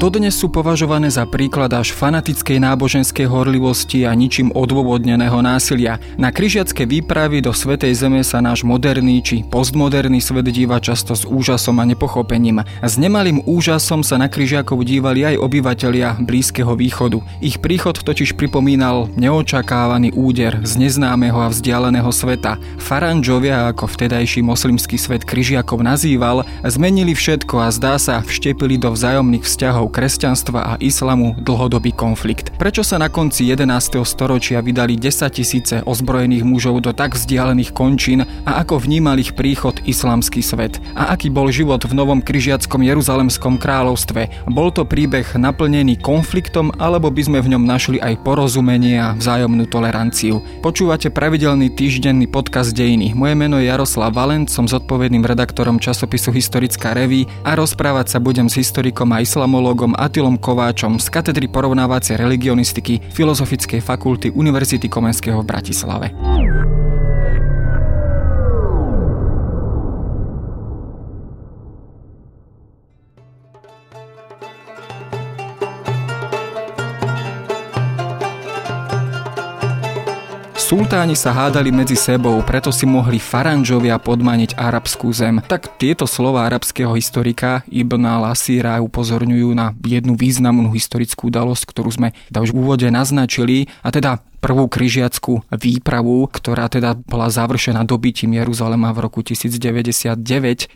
dodnes sú považované za príklad až fanatickej náboženskej horlivosti a ničím odôvodneného násilia. Na križiacké výpravy do Svetej Zeme sa náš moderný či postmoderný svet díva často s úžasom a nepochopením. S nemalým úžasom sa na križiakov dívali aj obyvatelia Blízkeho východu. Ich príchod totiž pripomínal neočakávaný úder z neznámeho a vzdialeného sveta. Faranžovia, ako vtedajší moslimský svet križiakov nazýval, zmenili všetko a zdá sa vštepili do vzájomných vzťahov kresťanstva a islamu dlhodobý konflikt. Prečo sa na konci 11. storočia vydali 10 tisíce ozbrojených mužov do tak vzdialených končín a ako vnímal ich príchod islamský svet a aký bol život v novom križiackom Jeruzalemskom kráľovstve. Bol to príbeh naplnený konfliktom alebo by sme v ňom našli aj porozumenie a vzájomnú toleranciu. Počúvate pravidelný týždenný podcast Dejiny. Moje meno je Jaroslav Valent, som zodpovedným redaktorom časopisu Historická reví a rozprávať sa budem s historikom a islamológom Atilom Kováčom z katedry porovnávacej religionistiky Filozofickej fakulty Univerzity Komenského v Bratislave. Sultáni sa hádali medzi sebou, preto si mohli faranžovia podmaniť arabskú zem. Tak tieto slova arabského historika Ibn al-Asíra upozorňujú na jednu významnú historickú udalosť, ktorú sme už v úvode naznačili, a teda prvú križiackú výpravu, ktorá teda bola završená dobytím Jeruzalema v roku 1099.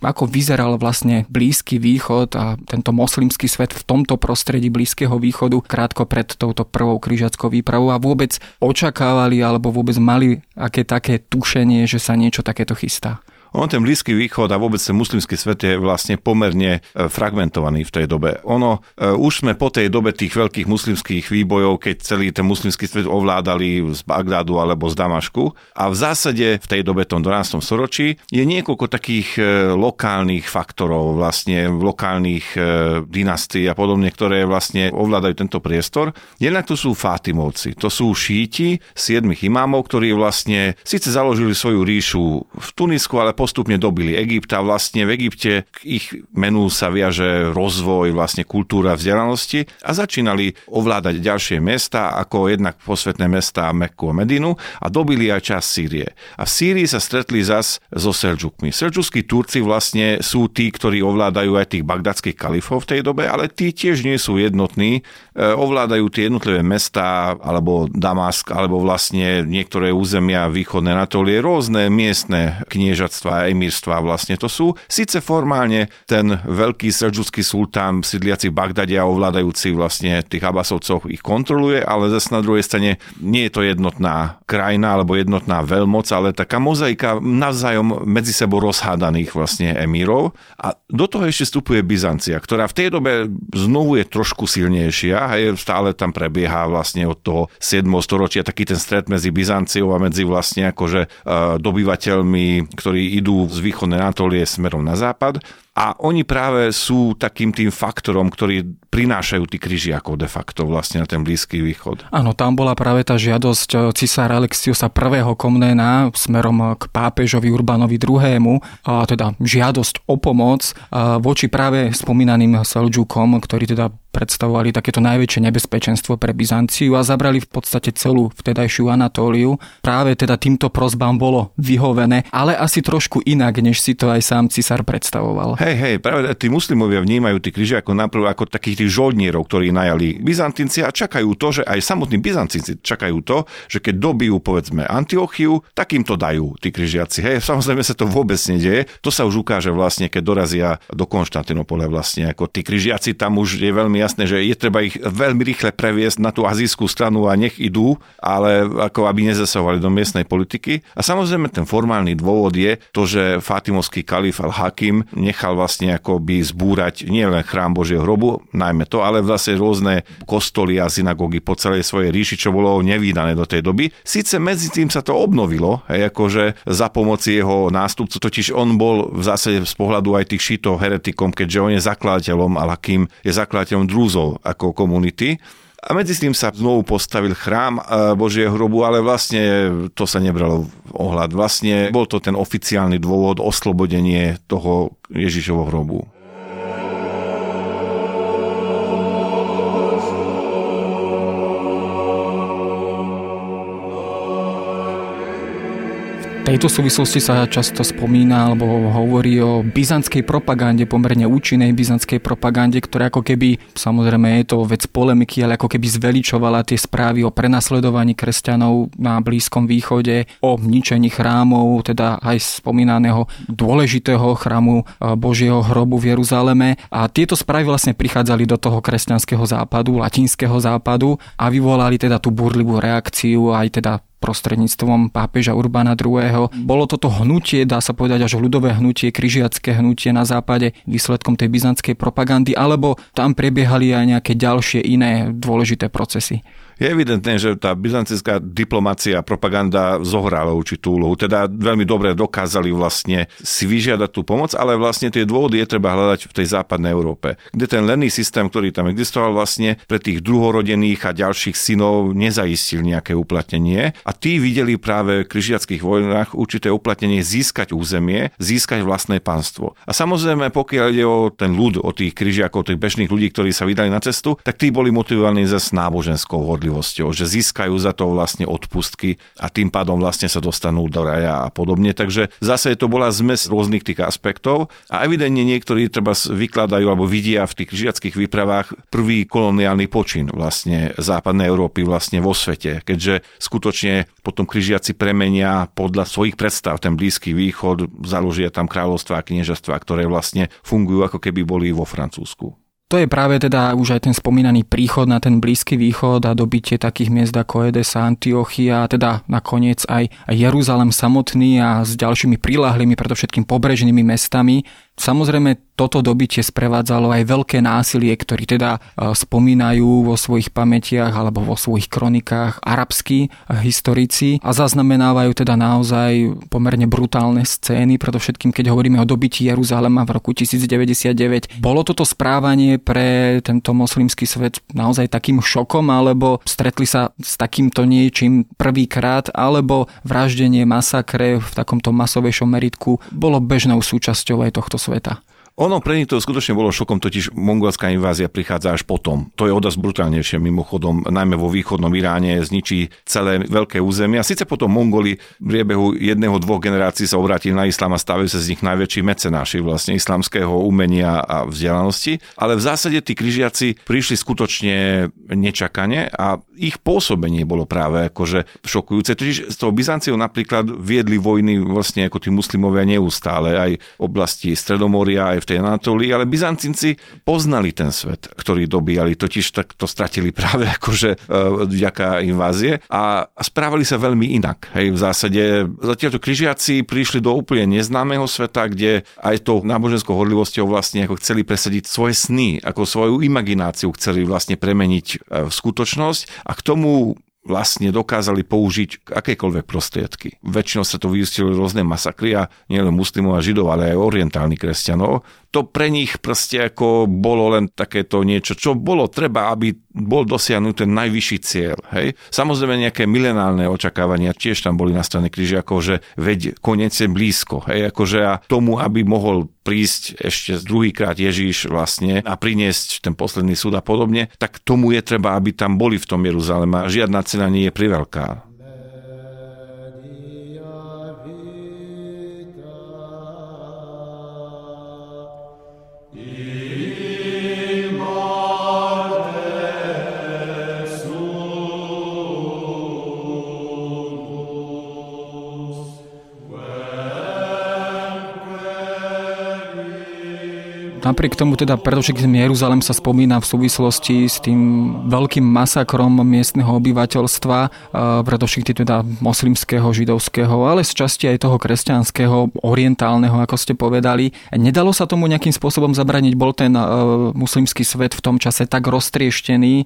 Ako vyzeral vlastne Blízky východ a tento moslimský svet v tomto prostredí Blízkeho východu krátko pred touto prvou križiackou výpravou a vôbec očakávali alebo vôbec mali aké také tušenie, že sa niečo takéto chystá. On ten Blízky východ a vôbec ten muslimský svet je vlastne pomerne e, fragmentovaný v tej dobe. Ono, e, už sme po tej dobe tých veľkých muslimských výbojov, keď celý ten muslimský svet ovládali z Bagdádu alebo z Damašku. A v zásade v tej dobe, tom 12. storočí, je niekoľko takých e, lokálnych faktorov, vlastne lokálnych dynastií a podobne, ktoré vlastne ovládajú tento priestor. Jednak to sú Fátimovci, to sú šíti, siedmých imámov, ktorí vlastne síce založili svoju ríšu v Tunisku, ale postupne dobili Egypt a vlastne v Egypte k ich menu sa viaže rozvoj, vlastne kultúra vzdelanosti a začínali ovládať ďalšie mesta, ako jednak posvetné mesta Mekku a Medinu a dobili aj čas Sýrie. A v Sýrii sa stretli zas so Selčukmi. Selčukskí Turci vlastne sú tí, ktorí ovládajú aj tých bagdadských kalifov v tej dobe, ale tí tiež nie sú jednotní, e, ovládajú tie jednotlivé mesta, alebo Damask, alebo vlastne niektoré územia východné Anatólie, rôzne miestne kniežatstva a emírstva vlastne to sú. Sice formálne ten veľký seržuský sultán sídliaci v Bagdade a ovládajúci vlastne tých Abasovcov ich kontroluje, ale zase na druhej strane nie je to jednotná krajina alebo jednotná veľmoc, ale taká mozaika navzájom medzi sebou rozhádaných vlastne emírov. A do toho ešte vstupuje Byzancia, ktorá v tej dobe znovu je trošku silnejšia a je, stále tam prebieha vlastne od toho 7. storočia taký ten stret medzi Byzanciou a medzi vlastne akože uh, dobyvateľmi, ktorí idú z východnej Anatólie smerom na západ a oni práve sú takým tým faktorom, ktorý prinášajú tí križiakov de facto vlastne na ten Blízky východ. Áno, tam bola práve tá žiadosť eh, cisára Alexiusa I. Komnéna smerom k pápežovi Urbanovi II. A teda žiadosť o pomoc eh, voči práve spomínaným Selđukom, ktorí teda predstavovali takéto najväčšie nebezpečenstvo pre Byzanciu a zabrali v podstate celú vtedajšiu Anatóliu. Práve teda týmto prozbám bolo vyhovené, ale asi trošku inak, než si to aj sám cisár predstavoval. Hej, hej, práve tí muslimovia vnímajú tí križiakov najprv ako takých tých žoldnierov, ktorí najali Byzantinci a čakajú to, že aj samotní Byzantinci čakajú to, že keď dobijú povedzme Antiochiu, tak im to dajú tí križiaci. Hej, samozrejme sa to vôbec nedieje. To sa už ukáže vlastne, keď dorazia do Konštantinopole vlastne, ako tí križiaci tam už je veľmi jasné, že je treba ich veľmi rýchle previesť na tú azijskú stranu a nech idú, ale ako aby nezasahovali do miestnej politiky. A samozrejme ten formálny dôvod je to, že Fatimovský kalif al-Hakim nechal vlastne by zbúrať nielen chrám Božieho hrobu, najmä to, ale vlastne rôzne kostoly a synagógy po celej svojej ríši, čo bolo nevýdané do tej doby. Sice medzi tým sa to obnovilo, hej, akože za pomoci jeho nástupcu, totiž on bol v zásade z pohľadu aj tých šítov heretikom, keďže on je zakladateľom, ale kým je zakladateľom drúzov ako komunity. A medzi tým sa znovu postavil chrám e, Božieho hrobu, ale vlastne to sa nebralo v ohľad. Vlastne bol to ten oficiálny dôvod oslobodenie toho Ježišovho hrobu. Tejto súvislosti sa často spomína alebo hovorí o byzantskej propagande, pomerne účinnej byzantskej propagande, ktorá ako keby, samozrejme je to vec polemiky, ale ako keby zveličovala tie správy o prenasledovaní kresťanov na Blízkom východe, o ničení chrámov, teda aj spomínaného dôležitého chrámu e, Božieho hrobu v Jeruzaleme. A tieto správy vlastne prichádzali do toho kresťanského západu, latinského západu a vyvolali teda tú burlivú reakciu aj teda prostredníctvom pápeža Urbana II. Bolo toto hnutie, dá sa povedať až ľudové hnutie, križiacké hnutie na západe výsledkom tej byzantskej propagandy, alebo tam prebiehali aj nejaké ďalšie iné dôležité procesy? Je evidentné, že tá byzantská diplomácia a propaganda zohrala určitú úlohu. Teda veľmi dobre dokázali vlastne si vyžiadať tú pomoc, ale vlastne tie dôvody je treba hľadať v tej západnej Európe, kde ten lenný systém, ktorý tam existoval vlastne pre tých druhorodených a ďalších synov nezaistil nejaké uplatnenie a tí videli práve v križiackých vojnách určité uplatnenie získať územie, získať vlastné pánstvo. A samozrejme, pokiaľ ide o ten ľud, o tých križiakov, tých bežných ľudí, ktorí sa vydali na cestu, tak tí boli motivovaní za náboženskou spravodlivosťou, že získajú za to vlastne odpustky a tým pádom vlastne sa dostanú do raja a podobne. Takže zase to bola zmes rôznych tých aspektov a evidentne niektorí treba vykladajú alebo vidia v tých križiackých výpravách prvý koloniálny počin vlastne západnej Európy vlastne vo svete, keďže skutočne potom križiaci premenia podľa svojich predstav ten Blízky východ, založia tam kráľovstva a kniežastva, ktoré vlastne fungujú ako keby boli vo Francúzsku. To je práve teda už aj ten spomínaný príchod na ten Blízky východ a dobitie takých miest ako Edesa, Antiochia teda nakoniec aj Jeruzalem samotný a s ďalšími prilahlými, predovšetkým pobrežnými mestami. Samozrejme, toto dobitie sprevádzalo aj veľké násilie, ktorý teda e, spomínajú vo svojich pamätiach alebo vo svojich kronikách arabskí e, historici a zaznamenávajú teda naozaj pomerne brutálne scény, predovšetkým keď hovoríme o dobití Jeruzalema v roku 1099. Bolo toto správanie pre tento moslimský svet naozaj takým šokom, alebo stretli sa s takýmto niečím prvýkrát, alebo vraždenie, masakre v takomto masovejšom meritku bolo bežnou súčasťou aj tohto sveta. Ono pre nich to skutočne bolo šokom, totiž mongolská invázia prichádza až potom. To je odasť brutálnejšie mimochodom, najmä vo východnom Iráne zničí celé veľké územie. A síce potom Mongoli v priebehu jedného, dvoch generácií sa obrátili na islám a stavajú sa z nich najväčší mecenáši vlastne islamského umenia a vzdelanosti. Ale v zásade tí križiaci prišli skutočne nečakane a ich pôsobenie bolo práve akože šokujúce. Totiž s tou Byzanciou napríklad viedli vojny vlastne ako tí muslimovia neustále aj v oblasti Stredomoria, aj tej Anatólii, ale Byzancinci poznali ten svet, ktorý dobíjali, totiž tak to stratili práve akože e, vďaka invázie a správali sa veľmi inak. Hej, v zásade zatiaľ to križiaci prišli do úplne neznámeho sveta, kde aj tou náboženskou horlivosťou vlastne ako chceli presadiť svoje sny, ako svoju imagináciu chceli vlastne premeniť e, v skutočnosť a k tomu vlastne dokázali použiť akékoľvek prostriedky. Väčšinou sa to vyústilo rôzne masakry a nielen muslimov a židov, ale aj orientálnych kresťanov to pre nich proste ako bolo len takéto niečo, čo bolo treba, aby bol dosiahnutý ten najvyšší cieľ. Hej? Samozrejme nejaké milenálne očakávania tiež tam boli na strane ako že veď koniec je blízko. Hej? Akože a tomu, aby mohol prísť ešte druhýkrát Ježíš vlastne a priniesť ten posledný súd a podobne, tak tomu je treba, aby tam boli v tom Jeruzalema. Žiadna cena nie je priveľká. Napriek tomu teda predovšetkým Jeruzalem sa spomína v súvislosti s tým veľkým masakrom miestneho obyvateľstva, predovšetkým teda moslimského, židovského, ale z časti aj toho kresťanského, orientálneho, ako ste povedali. Nedalo sa tomu nejakým spôsobom zabraniť? Bol ten muslimský svet v tom čase tak roztrieštený,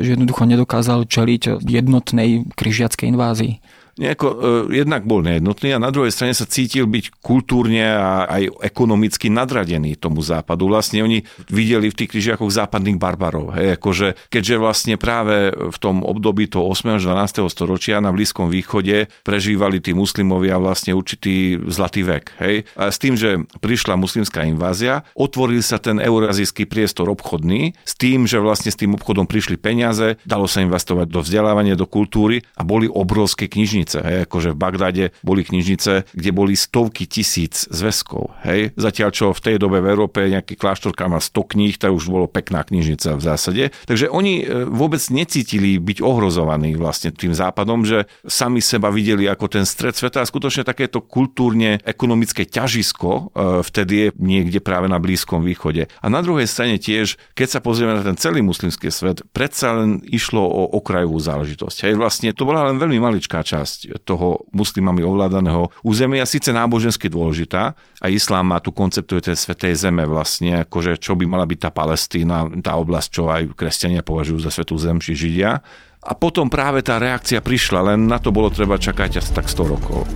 že jednoducho nedokázal čeliť jednotnej križiackej invázii? Nejako, uh, jednak bol nejednotný a na druhej strane sa cítil byť kultúrne a aj ekonomicky nadradený tomu západu. Vlastne oni videli v tých križiakoch západných barbarov. Hej, akože, keďže vlastne práve v tom období toho 8. až 12. storočia na Blízkom východe prežívali tí muslimovia vlastne určitý zlatý vek. Hej. A s tým, že prišla muslimská invázia, otvoril sa ten eurazijský priestor obchodný s tým, že vlastne s tým obchodom prišli peniaze, dalo sa investovať do vzdelávania, do kultúry a boli obrovské knižnice knižnice. Hej, akože v Bagdade boli knižnice, kde boli stovky tisíc zväzkov. Hej. Zatiaľ, čo v tej dobe v Európe nejaký kláštorka má 100 kníh, to už bolo pekná knižnica v zásade. Takže oni e, vôbec necítili byť ohrozovaní vlastne tým západom, že sami seba videli ako ten stred sveta a skutočne takéto kultúrne ekonomické ťažisko e, vtedy je niekde práve na Blízkom východe. A na druhej strane tiež, keď sa pozrieme na ten celý muslimský svet, predsa len išlo o okrajovú záležitosť. Hej, vlastne to bola len veľmi maličká časť toho muslimami ovládaného územia, síce nábožensky dôležitá, a islám má tu konceptuje tej svetej zeme vlastne, akože čo by mala byť tá Palestína, tá oblasť, čo aj kresťania považujú za svetú zem, či Židia. A potom práve tá reakcia prišla, len na to bolo treba čakať asi tak 100 rokov.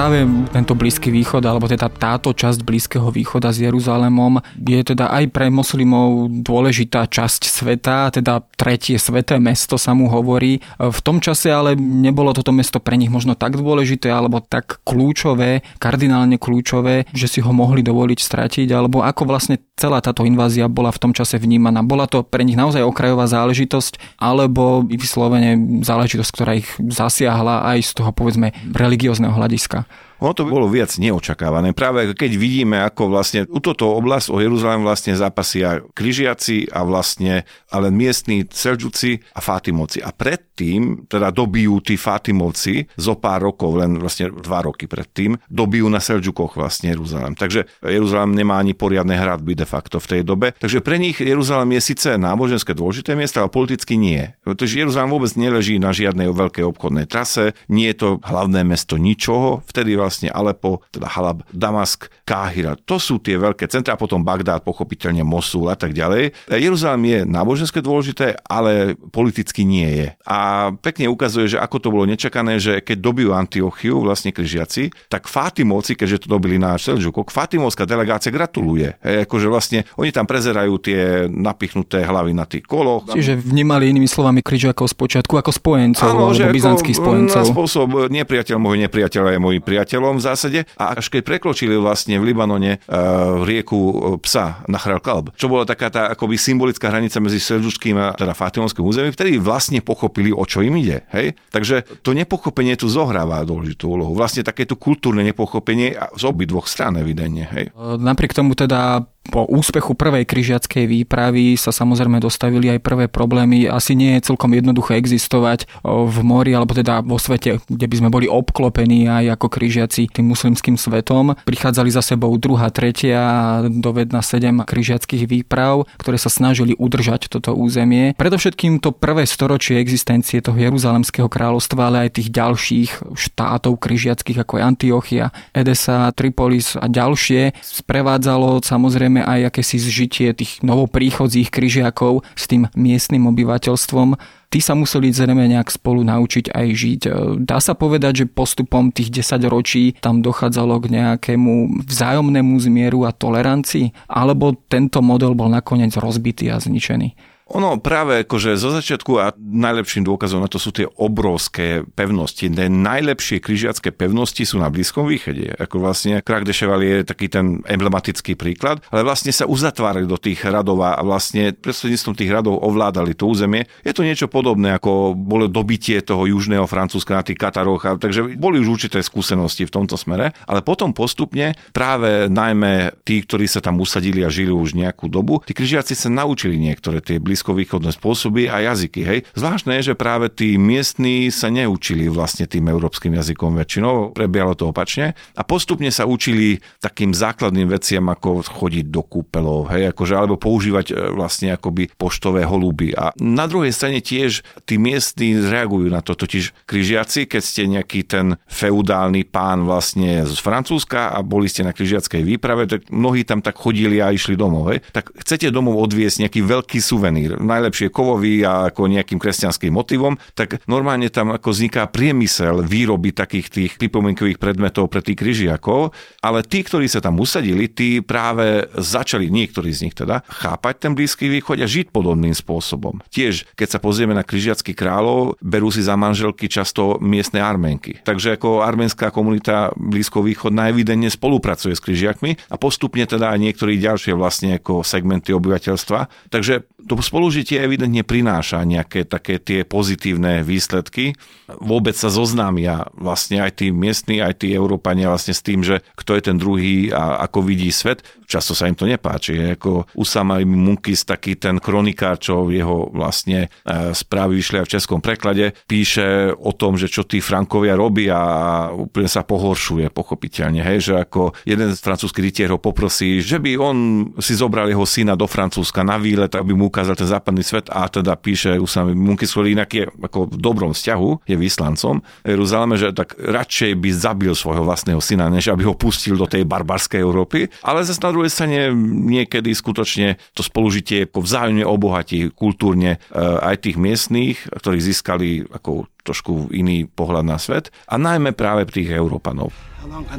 Práve tento Blízky východ, alebo teda táto časť Blízkeho východa s Jeruzalémom je teda aj pre moslimov dôležitá časť sveta, teda tretie sveté mesto sa mu hovorí. V tom čase ale nebolo toto mesto pre nich možno tak dôležité alebo tak kľúčové, kardinálne kľúčové, že si ho mohli dovoliť stratiť, alebo ako vlastne celá táto invázia bola v tom čase vnímaná. Bola to pre nich naozaj okrajová záležitosť, alebo vyslovene záležitosť, ktorá ich zasiahla aj z toho povedzme religiózneho hľadiska. Ono to bolo viac neočakávané. Práve keď vidíme, ako vlastne u toto oblasť o Jeruzalém vlastne zápasia križiaci a vlastne ale miestni Selžuci a Fátimovci. A predtým, teda dobijú tí Fátimovci zo pár rokov, len vlastne dva roky predtým, dobijú na Selžukoch vlastne Jeruzalém. Takže Jeruzalém nemá ani poriadne hradby de facto v tej dobe. Takže pre nich Jeruzalém je síce náboženské dôležité miesto, ale politicky nie. Pretože Jeruzalém vôbec neleží na žiadnej veľkej obchodnej trase, nie je to hlavné mesto ničoho, vtedy vlastne vlastne Alepo, teda Halab, Damask, Káhira. To sú tie veľké centrá, potom Bagdád, pochopiteľne Mosul a tak ďalej. Jeruzalém je náboženské dôležité, ale politicky nie je. A pekne ukazuje, že ako to bolo nečakané, že keď dobijú Antiochiu, vlastne križiaci, tak Fátimovci, keďže to dobili na Selžukok, Fátimovská delegácia gratuluje. Hej, akože vlastne oni tam prezerajú tie napichnuté hlavy na tých koloch. Čiže vnímali inými slovami križiakov z počiatku ako spojencov, Áno, alebo byzantských spojencov. Na spôsob nepriateľ môj nepriateľ je môj priateľ priateľom v zásade a až keď prekročili vlastne v Libanone uh, rieku e, psa na Kalb, čo bola taká tá akoby symbolická hranica medzi Selžučkým a teda Fatimonským územím, vtedy vlastne pochopili, o čo im ide. Hej? Takže to nepochopenie tu zohráva dôležitú úlohu. Vlastne takéto kultúrne nepochopenie z obidvoch strán evidentne. Hej? Napriek tomu teda po úspechu prvej križiackej výpravy sa samozrejme dostavili aj prvé problémy. Asi nie je celkom jednoduché existovať v mori alebo teda vo svete, kde by sme boli obklopení aj ako križiaci tým muslimským svetom. Prichádzali za sebou druhá, tretia dovedna sedem križiackých výprav, ktoré sa snažili udržať toto územie. Predovšetkým to prvé storočie existencie toho Jeruzalemského kráľovstva, ale aj tých ďalších štátov križiackých ako je Antiochia, Edesa, Tripolis a ďalšie sprevádzalo samozrejme samozrejme aj akési zžitie tých novopríchodzích kryžiakov s tým miestnym obyvateľstvom. Tí sa museli zrejme nejak spolu naučiť aj žiť. Dá sa povedať, že postupom tých 10 ročí tam dochádzalo k nejakému vzájomnému zmieru a tolerancii? Alebo tento model bol nakoniec rozbitý a zničený? Ono práve akože zo začiatku a najlepším dôkazom na to sú tie obrovské pevnosti. Tie najlepšie križiacké pevnosti sú na Blízkom východe. Ako vlastne Krak de Chevalier je taký ten emblematický príklad, ale vlastne sa uzatvárali do tých radov a vlastne prostredníctvom tých radov ovládali to územie. Je to niečo podobné, ako bolo dobitie toho južného Francúzska na tých Kataroch, a, takže boli už určité skúsenosti v tomto smere, ale potom postupne práve najmä tí, ktorí sa tam usadili a žili už nejakú dobu, tí križiaci sa naučili niektoré tie blízko blízkovýchodné spôsoby a jazyky. Hej. Zvláštne je, že práve tí miestní sa neučili vlastne tým európskym jazykom väčšinou, prebiehalo to opačne a postupne sa učili takým základným veciam, ako chodiť do kúpelov, hej, akože, alebo používať e, vlastne akoby poštové holuby. A na druhej strane tiež tí miestni reagujú na to, totiž križiaci, keď ste nejaký ten feudálny pán vlastne z Francúzska a boli ste na križiackej výprave, tak mnohí tam tak chodili a išli domov. Hej. Tak chcete domov odviesť nejaký veľký suvenír, najlepšie kovový a ako nejakým kresťanským motivom, tak normálne tam ako vzniká priemysel výroby takých tých pripomienkových predmetov pre tých kryžiakov, ale tí, ktorí sa tam usadili, tí práve začali, niektorí z nich teda, chápať ten Blízky východ a žiť podobným spôsobom. Tiež, keď sa pozrieme na kryžiackých kráľov, berú si za manželky často miestne arménky. Takže ako arménska komunita Blízko východná evidentne spolupracuje s kryžiakmi a postupne teda aj niektorí ďalšie vlastne ako segmenty obyvateľstva. Takže to spolužitie evidentne prináša nejaké také tie pozitívne výsledky. Vôbec sa zoznámia vlastne aj tí miestni, aj tí Európania vlastne s tým, že kto je ten druhý a ako vidí svet. Často sa im to nepáči. Je ako Usama Munkis, taký ten kronikár, čo jeho vlastne e, správy vyšli aj v českom preklade, píše o tom, že čo tí Frankovia robia a úplne sa pohoršuje, pochopiteľne. Hej, že ako jeden z francúzských rytierov poprosí, že by on si zobral jeho syna do Francúzska na výlet, aby mu ukázal ten západný svet a teda píše Usama Munkis, ktorý inak je ako v dobrom vzťahu, je vyslancom Jeruzaleme, že tak radšej by zabil svojho vlastného syna, než aby ho pustil do tej barbarskej Európy. Ale zase na druhej strane niekedy skutočne to spolužitie ako vzájomne obohatí kultúrne e, aj tých miestných, ktorí získali ako trošku iný pohľad na svet a najmä práve tých Európanov.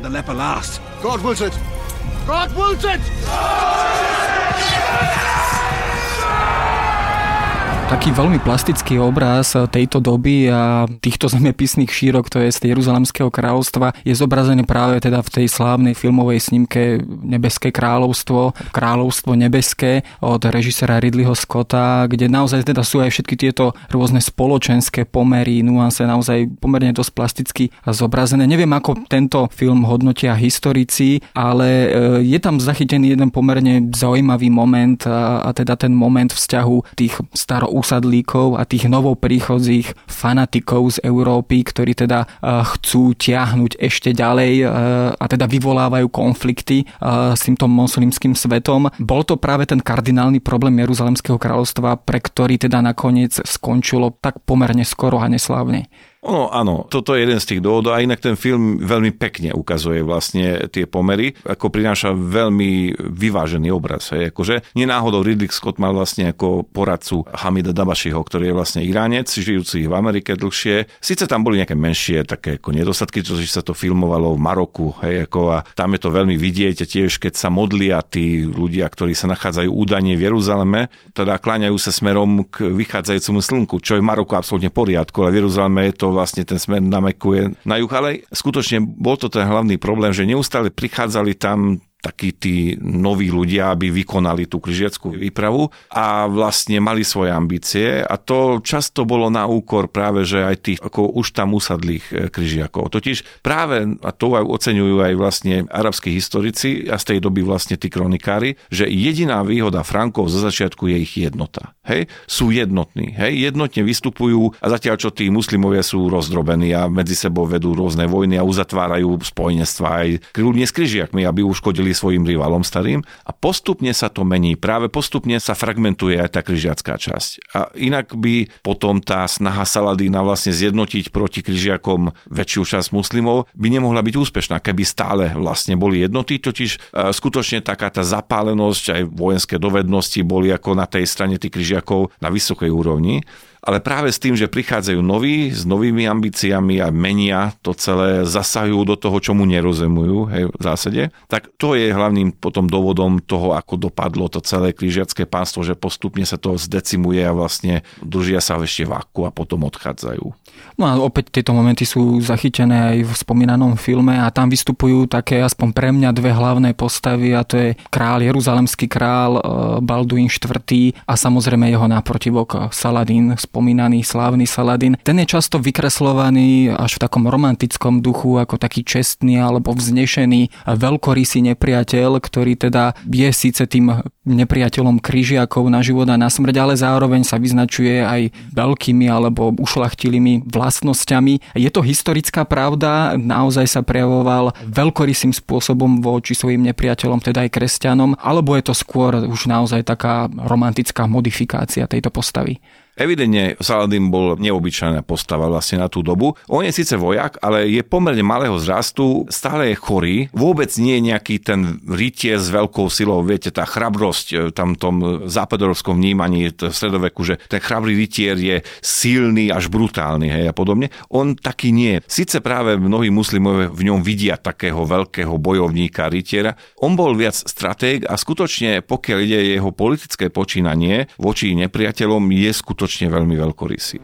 The leper last? God wills it! God wills it! Taký veľmi plastický obraz tejto doby a týchto zemepisných šírok, to je z Jeruzalemského kráľovstva, je zobrazený práve teda v tej slávnej filmovej snímke Nebeské kráľovstvo, Kráľovstvo nebeské od režisera Ridleyho Scotta, kde naozaj teda sú aj všetky tieto rôzne spoločenské pomery, nuance naozaj pomerne dosť plasticky zobrazené. Neviem, ako tento film hodnotia historici, ale e, je tam zachytený jeden pomerne zaujímavý moment a, teda ten moment vzťahu tých staro úsadlíkov a tých novopríchodzích fanatikov z Európy, ktorí teda eh, chcú tiahnuť ešte ďalej eh, a teda vyvolávajú konflikty eh, s týmto moslimským svetom. Bol to práve ten kardinálny problém Jeruzalemského kráľovstva, pre ktorý teda nakoniec skončilo tak pomerne skoro a neslávne. Ono, áno, toto je jeden z tých dôvodov a inak ten film veľmi pekne ukazuje vlastne tie pomery, ako prináša veľmi vyvážený obraz. Hej. Akože nenáhodou Ridley Scott mal vlastne ako poradcu Hamida Dabašiho, ktorý je vlastne Iránec, žijúci v Amerike dlhšie. Sice tam boli nejaké menšie také ako nedostatky, čo sa to filmovalo v Maroku, hej, ako a tam je to veľmi vidieť a tiež keď sa modlia tí ľudia, ktorí sa nachádzajú údajne v Jeruzaleme, teda kláňajú sa smerom k vychádzajúcemu slnku, čo je v Maroku absolútne poriadku, ale v Jeruzaleme je to vlastne ten smer namekuje na juh, ale skutočne bol to ten hlavný problém, že neustále prichádzali tam takí tí noví ľudia, aby vykonali tú križiackú výpravu a vlastne mali svoje ambície a to často bolo na úkor práve, že aj tých ako už tam usadlých e, križiakov. Totiž práve, a to aj oceňujú aj vlastne arabskí historici a z tej doby vlastne tí kronikári, že jediná výhoda Frankov zo začiatku je ich jednota. Hej? Sú jednotní. Hej? Jednotne vystupujú a zatiaľ, čo tí muslimovia sú rozdrobení a medzi sebou vedú rôzne vojny a uzatvárajú spojenectva aj kľudne s križiakmi, aby uškodili boli svojim rivalom starým a postupne sa to mení. Práve postupne sa fragmentuje aj tá križiacká časť. A inak by potom tá snaha Saladína vlastne zjednotiť proti križiakom väčšiu časť muslimov by nemohla byť úspešná, keby stále vlastne boli jednotí, totiž e, skutočne taká tá zapálenosť aj vojenské dovednosti boli ako na tej strane tých križiakov na vysokej úrovni ale práve s tým, že prichádzajú noví s novými ambíciami a menia to celé, zasahujú do toho, čo mu nerozemujú hej, v zásade, tak to je hlavným potom dôvodom toho, ako dopadlo to celé krížiacké pánstvo, že postupne sa to zdecimuje a vlastne držia sa ešte váku a potom odchádzajú. No a opäť tieto momenty sú zachytené aj v spomínanom filme a tam vystupujú také aspoň pre mňa dve hlavné postavy a to je král, jeruzalemský král e, Balduin IV a samozrejme jeho náprotivok Saladín spomínaný slávny Saladin, ten je často vykreslovaný až v takom romantickom duchu ako taký čestný alebo vznešený veľkorysý nepriateľ, ktorý teda je síce tým nepriateľom kryžiakov na život a na smrť, ale zároveň sa vyznačuje aj veľkými alebo ušlachtilými vlastnosťami. Je to historická pravda, naozaj sa prejavoval veľkorysým spôsobom voči svojim nepriateľom, teda aj kresťanom, alebo je to skôr už naozaj taká romantická modifikácia tejto postavy? Evidentne Saladin bol neobyčajná postava vlastne na tú dobu. On je síce vojak, ale je pomerne malého zrastu, stále je chorý, vôbec nie je nejaký ten rytier s veľkou silou, viete, tá chrabrosť e, tam tom západorovskom vnímaní v stredoveku, že ten chrabrý rytier je silný až brutálny hej, a podobne. On taký nie. Sice práve mnohí muslimové v ňom vidia takého veľkého bojovníka rytiera, on bol viac stratég a skutočne, pokiaľ ide jeho politické počínanie voči nepriateľom, je skutočne veľmi veľkorysý.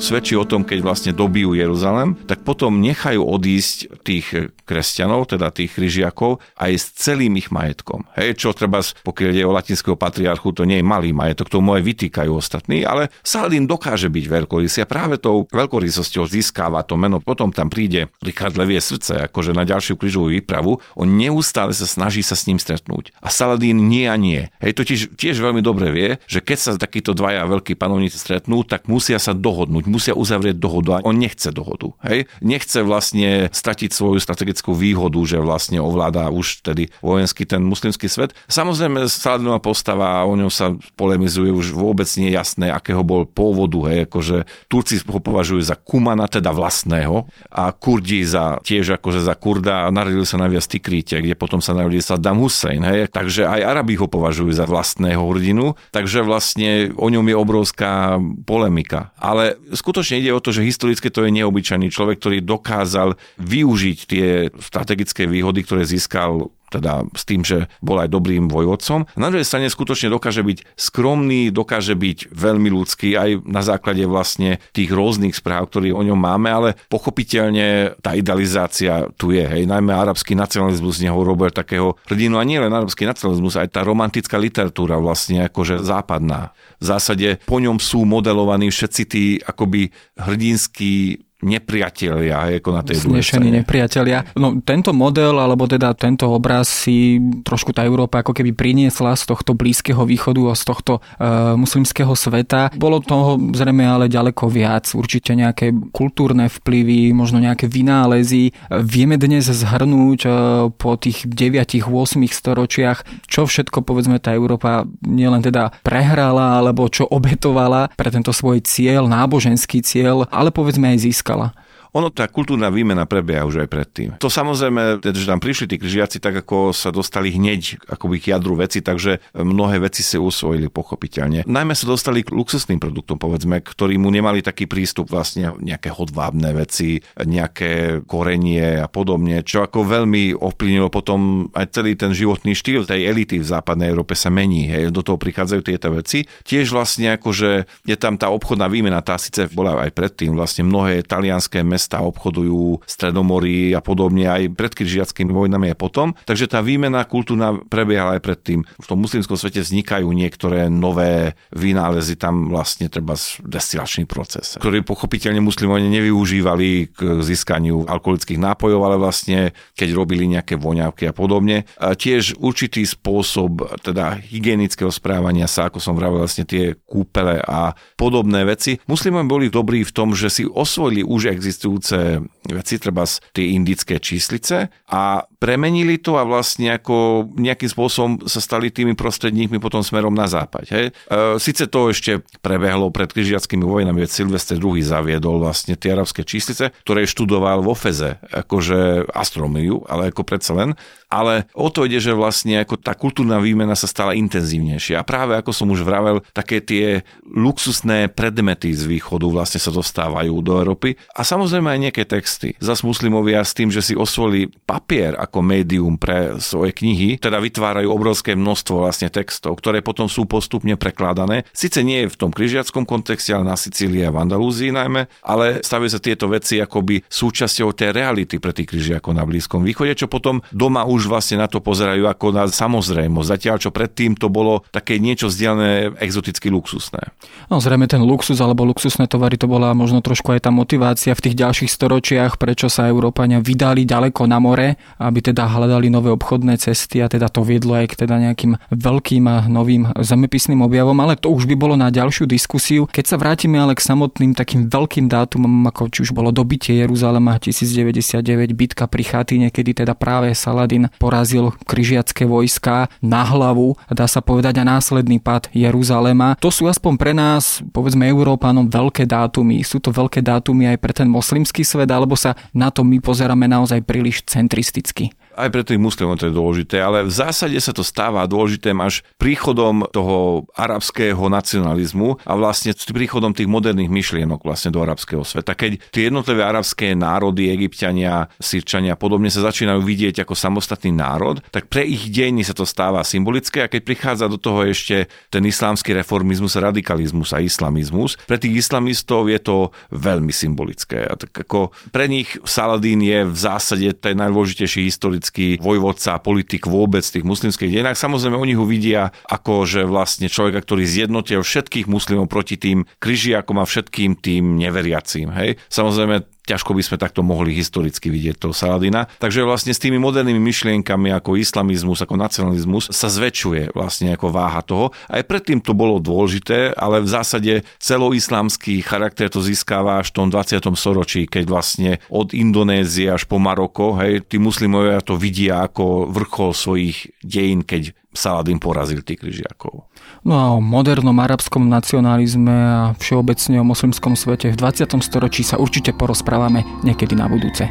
Svedčí o tom, keď vlastne dobijú Jeruzalem, tak potom nechajú odísť tých kresťanov, teda tých kryžiakov, aj s celým ich majetkom. Hej, čo treba, pokiaľ ide o latinského patriarchu, to nie je malý majetok, tomu aj vytýkajú ostatní, ale Saladin dokáže byť veľkorysý a práve tou veľkorysosťou získava to meno. Potom tam príde Richard Levie srdce, akože na ďalšiu krížovú výpravu, on neustále sa snaží sa s ním stretnúť. A Saladin nie a nie. Hej, totiž tiež veľmi dobre vie, že keď sa takíto dvaja veľkí panovníci stretnú, tak musia sa dohodnúť, musia uzavrieť dohodu a on nechce dohodu. Hej? Nechce vlastne stratiť svoju strategickú výhodu, že vlastne ovláda už tedy vojenský ten muslimský svet. Samozrejme, Saladinová postava, o ňom sa polemizuje už vôbec nie jasné, akého bol pôvodu. Hej? Akože Turci ho považujú za Kumana, teda vlastného, a Kurdi za tiež akože za Kurda a narodili sa najviac Tikríte, kde potom sa narodil Saddam Hussein. Hej? Takže aj Arabi ho považujú za vlastného hrdinu, takže vlastne o ňom je obrovská polemika. Ale skutočne ide o to, že historicky to je neobyčajný človek, ktorý dokázal využiť tie strategické výhody, ktoré získal teda s tým, že bol aj dobrým vojvodcom. Na druhej strane skutočne dokáže byť skromný, dokáže byť veľmi ľudský aj na základe vlastne tých rôznych správ, ktoré o ňom máme, ale pochopiteľne tá idealizácia tu je. Hej. Najmä arabský nacionalizmus z neho robil takého hrdinu a nie len arabský nacionalizmus, aj tá romantická literatúra vlastne akože západná. V zásade po ňom sú modelovaní všetci tí akoby hrdinskí nepriatelia, ako na tej druhej strane. nepriatelia. No tento model, alebo teda tento obraz si trošku tá Európa ako keby priniesla z tohto blízkeho východu a z tohto uh, muslimského sveta. Bolo toho zrejme ale ďaleko viac. Určite nejaké kultúrne vplyvy, možno nejaké vynálezy. Vieme dnes zhrnúť uh, po tých 9-8 storočiach, čo všetko povedzme tá Európa nielen teda prehrala, alebo čo obetovala pre tento svoj cieľ, náboženský cieľ, ale povedzme aj získala získala. Ono, tá kultúrna výmena prebieha už aj predtým. To samozrejme, že tam prišli tí križiaci tak, ako sa dostali hneď akoby k jadru veci, takže mnohé veci si usvojili pochopiteľne. Najmä sa dostali k luxusným produktom, povedzme, ktorí mu nemali taký prístup vlastne nejaké hodvábne veci, nejaké korenie a podobne, čo ako veľmi ovplyvnilo potom aj celý ten životný štýl tej elity v západnej Európe sa mení. Hej. Do toho prichádzajú tieto veci. Tiež vlastne akože je tam tá obchodná výmena, tá síce bola aj predtým, vlastne mnohé talianské mesta obchodujú, Stredomorí a podobne aj pred križiackými vojnami a potom. Takže tá výmena kultúrna prebiehala aj predtým. V tom muslimskom svete vznikajú niektoré nové vynálezy, tam vlastne treba destilačný proces, ktorý pochopiteľne muslimovia nevyužívali k získaniu alkoholických nápojov, ale vlastne keď robili nejaké voňavky a podobne. A tiež určitý spôsob teda hygienického správania sa, ako som vravel, vlastne tie kúpele a podobné veci. Muslimovia boli dobrí v tom, že si osvojili už existujúce existujúce veci, treba tie indické číslice a premenili to a vlastne ako nejakým spôsobom sa stali tými prostredníkmi potom smerom na západ. Hej. E, Sice to ešte prebehlo pred križiackými vojnami, veď Silvestre II zaviedol vlastne tie arabské číslice, ktoré študoval vo Feze, akože astronomiu, ale ako predsa len. Ale o to ide, že vlastne ako tá kultúrna výmena sa stala intenzívnejšia. A práve ako som už vravel, také tie luxusné predmety z východu vlastne sa dostávajú do Európy. A samozrejme aj nejaké texty. Zas muslimovia s tým, že si osvolili papier ako médium pre svoje knihy, teda vytvárajú obrovské množstvo vlastne textov, ktoré potom sú postupne prekladané. Sice nie v tom križiackom kontexte, ale na Sicílii a v Andalúzii najmä, ale stavia sa tieto veci akoby súčasťou tej reality pre tých križiakov na Blízkom východe, čo potom doma už vlastne na to pozerajú ako na samozrejmosť. Zatiaľ, čo predtým to bolo také niečo vzdialené exoticky luxusné. No zrejme ten luxus alebo luxusné tovary to bola možno trošku aj tá motivácia v tých ďalších storočiach dôvodiach, prečo sa Európania vydali ďaleko na more, aby teda hľadali nové obchodné cesty a teda to viedlo aj k teda nejakým veľkým a novým zemepisným objavom, ale to už by bolo na ďalšiu diskusiu. Keď sa vrátime ale k samotným takým veľkým dátumom, ako či už bolo dobitie Jeruzalema 1099, bitka pri Chatine, kedy teda práve Saladin porazil križiacké vojska na hlavu, dá sa povedať, a následný pád Jeruzalema. To sú aspoň pre nás, povedzme Európanom, veľké dátumy. Sú to veľké dátumy aj pre ten moslimský svet, alebo sa na to my pozeráme naozaj príliš centristicky? Aj pre tých muslimov to je dôležité, ale v zásade sa to stáva dôležitým až príchodom toho arabského nacionalizmu a vlastne s príchodom tých moderných myšlienok vlastne do arabského sveta. Keď tie jednotlivé arabské národy, egyptiania, sírčania a podobne sa začínajú vidieť ako samostatný národ, tak pre ich dejiny sa to stáva symbolické a keď prichádza do toho ešte ten islámsky reformizmus, radikalizmus a islamizmus, pre tých islamistov je to veľmi symbolické. A tak ako pre nich Saladín je v zásade ten najdôležitejší historický politický vojvodca, politik vôbec v tých muslimských dejinách. Samozrejme, oni ho vidia ako, že vlastne človeka, ktorý zjednotil všetkých muslimov proti tým križiakom a všetkým tým neveriacím. Hej? Samozrejme, ťažko by sme takto mohli historicky vidieť toho Saladina. Takže vlastne s tými modernými myšlienkami ako islamizmus, ako nacionalizmus sa zväčšuje vlastne ako váha toho. Aj predtým to bolo dôležité, ale v zásade celoislamský charakter to získava až v tom 20. storočí, keď vlastne od Indonézie až po Maroko, hej, tí muslimovia to vidia ako vrchol svojich dejín, keď Saladin porazil tých križiakov. No a o modernom arabskom nacionalizme a všeobecne o moslimskom svete v 20. storočí sa určite porozprávame niekedy na budúce.